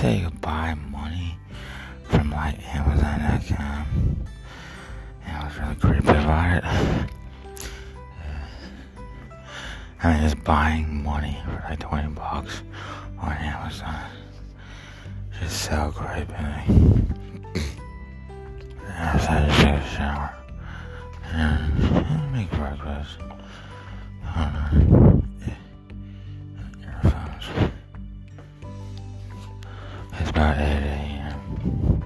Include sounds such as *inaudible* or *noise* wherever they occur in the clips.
say you buy money from like Amazon.com. And I was really creepy about it. *sighs* I mean, just buying money for like 20 bucks on Amazon. Just so creepy. *coughs* I decided to take a shower and make breakfast. On earphones. It's about 8 a.m.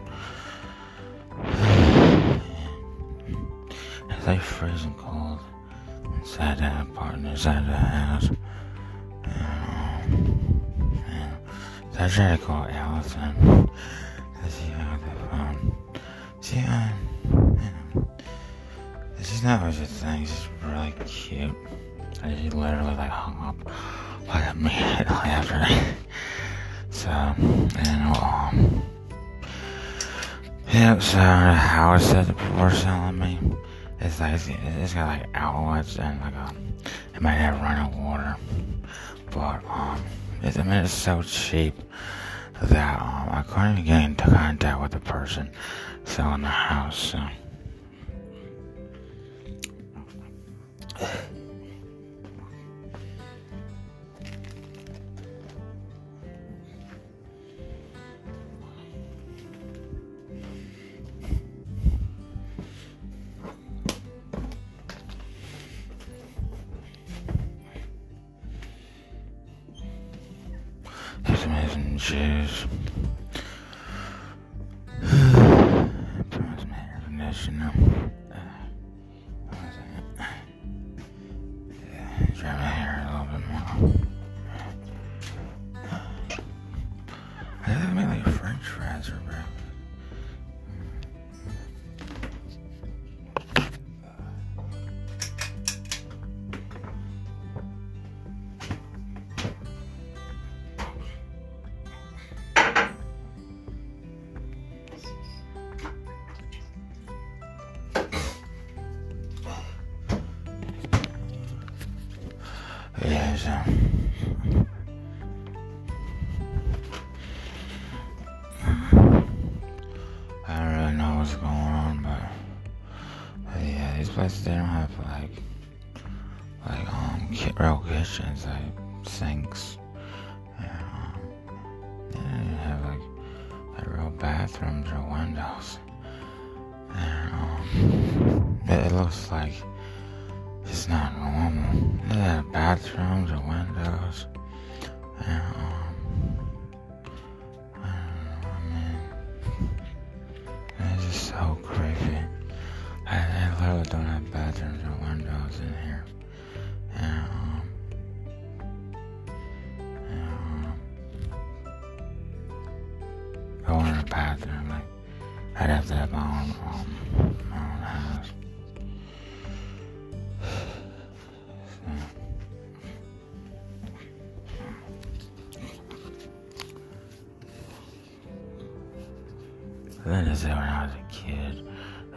It's like freezing cold inside that apartment, inside the house. And, and so I tried to call Allison to see how the phone. See, um, you she's not what you think. She's really cute. And she literally like hung up like immediately after that. So, and um, yeah, so the that were selling me, it's like, it's got like outlets and like a, it might have running water. But, um, it's, I mean, it's so cheap that, um, I couldn't even get into contact with the person selling the house, so. Air conditioner. Uh? Yeah, dry my hair a little bit more. I think I made like French fries for breakfast. So. I don't really know what's going on, but, but yeah, these places they don't have like like um real kitchens, like sinks. And, um, they don't have like like real bathrooms or windows. And um, it, it looks like it's not They have bathrooms or windows. And um, I know, I mean. It's just so creepy. I, I literally don't have bathrooms or windows in here. And, um, and, um, if I wanted a bathroom, like, I'd have to have my own, um, my own house.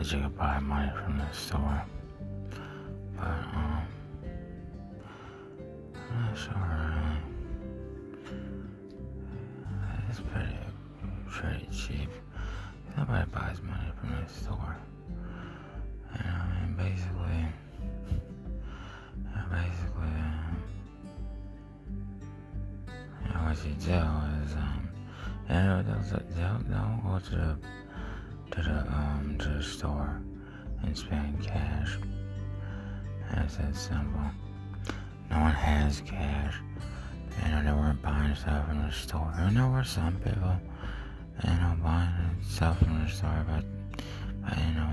That you could buy money from the store. But, um, I'm not sure. It's pretty, pretty cheap. Nobody buys money from the store. And I mean, basically, basically, um, you know, what you do is, um, you know, they'll, they'll, they'll go to the, to the, um, to the store and spend cash. It's that simple. No one has cash. You know, they weren't buying stuff from the store. And know were some people, you know, buying stuff from the store, but, but you know,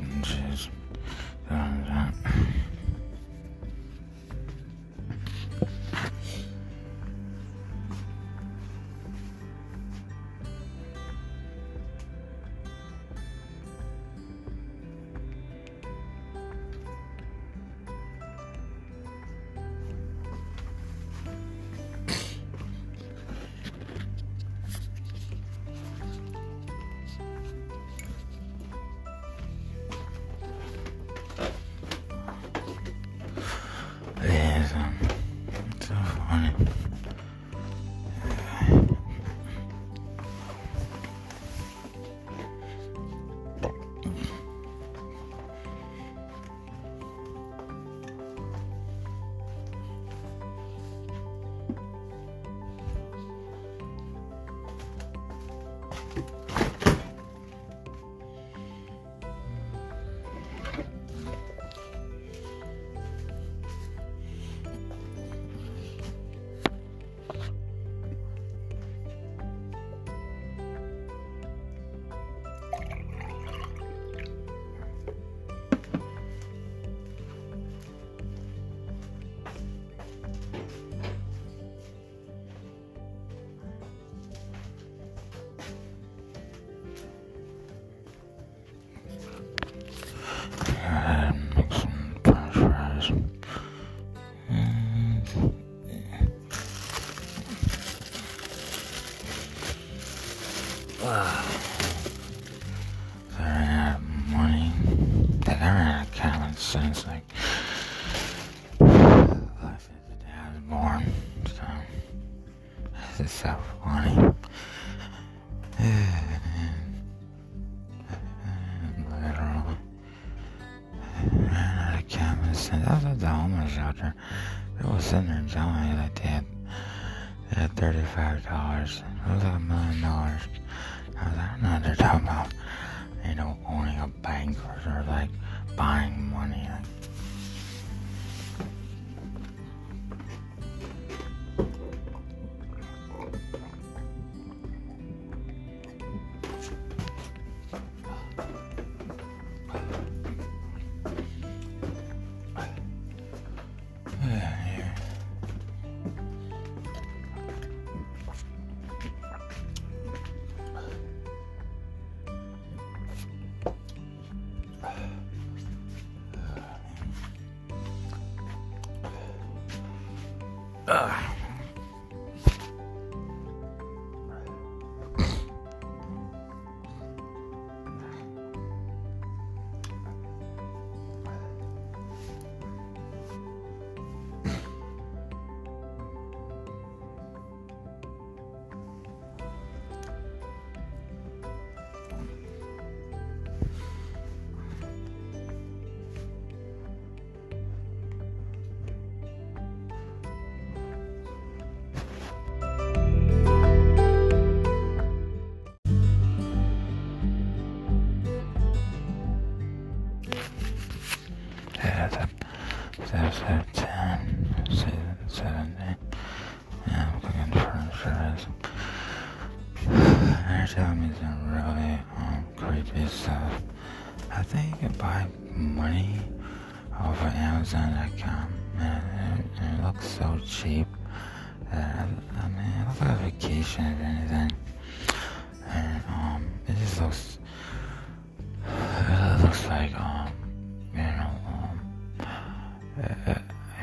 Jeez. So I out of money. Like, I out of common. Like, life is the I was born. So, this is so funny. Ran out of common was at shelter. There telling like they had, they had thirty-five dollars. It was like a million dollars. I don't they're talking about. You know, owning a bank or, or like buying money. Like, I think can buy money of Amazon.com. And it, it looks so cheap. That, I mean, it looks like a vacation if anything. And um, it just looks. It looks like um, you know, um, uh, uh,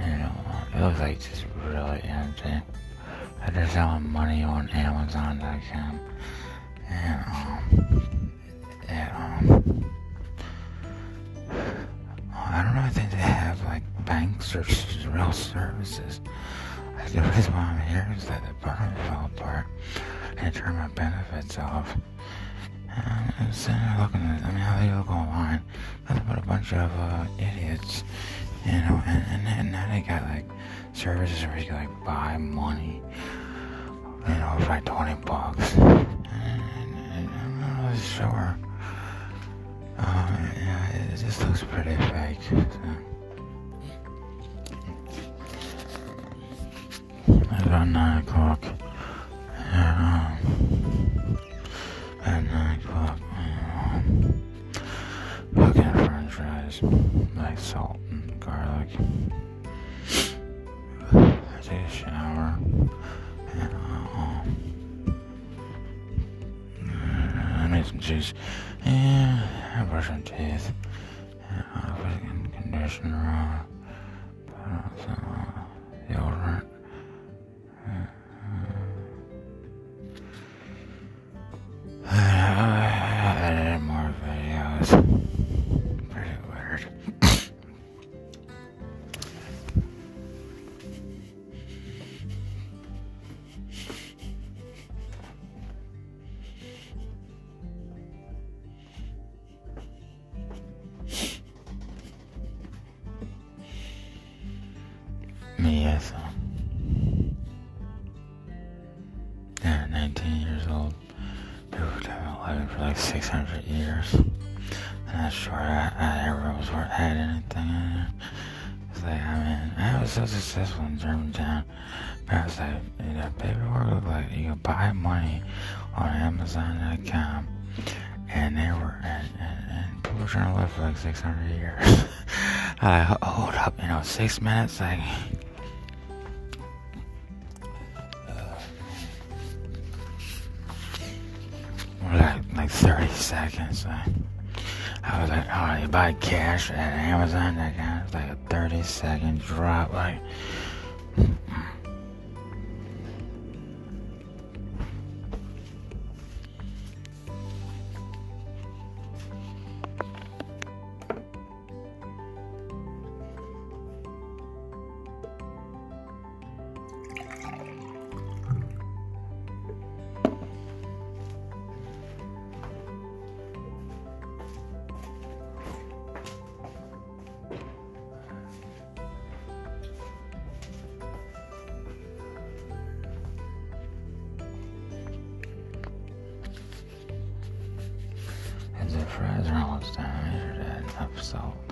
you know, uh, it looks like just really empty. But They're selling money on Amazon.com, and um, real services. The reason why I'm here is that the apartment fell apart, and turned my benefits off. And I'm sitting there looking at, I mean, how they look online. Nothing but a bunch of uh, idiots, you know, and, and, and now they got like services where you can like buy money, you know, for like 20 bucks. And, and I'm not really sure. Um, yeah, it, it just looks pretty fake. So. About 9 o'clock. And, um, at 9 o'clock, um, looking for just like salt and garlic. I take a shower and uh, I made some juice and I brush my teeth and I put conditioner on, put on some uh, deodorant. Videos. Pretty weird. Me, yes. um, Yeah, 19 years old. People have been living for like 600 years. That's short. I, I never was worth had anything in there. It's like, I mean, I was so successful in Germantown. I was like, you know, paperwork looked like you could buy money on Amazon.com. And they were, and, and, and people were trying to live for like 600 years. *laughs* I hold up, you know, six minutes, like. Like like 30 seconds. Like, I was like, oh, you buy cash at Amazon, that of like a 30 second drop. Like, fries are almost done. I measured that enough salt.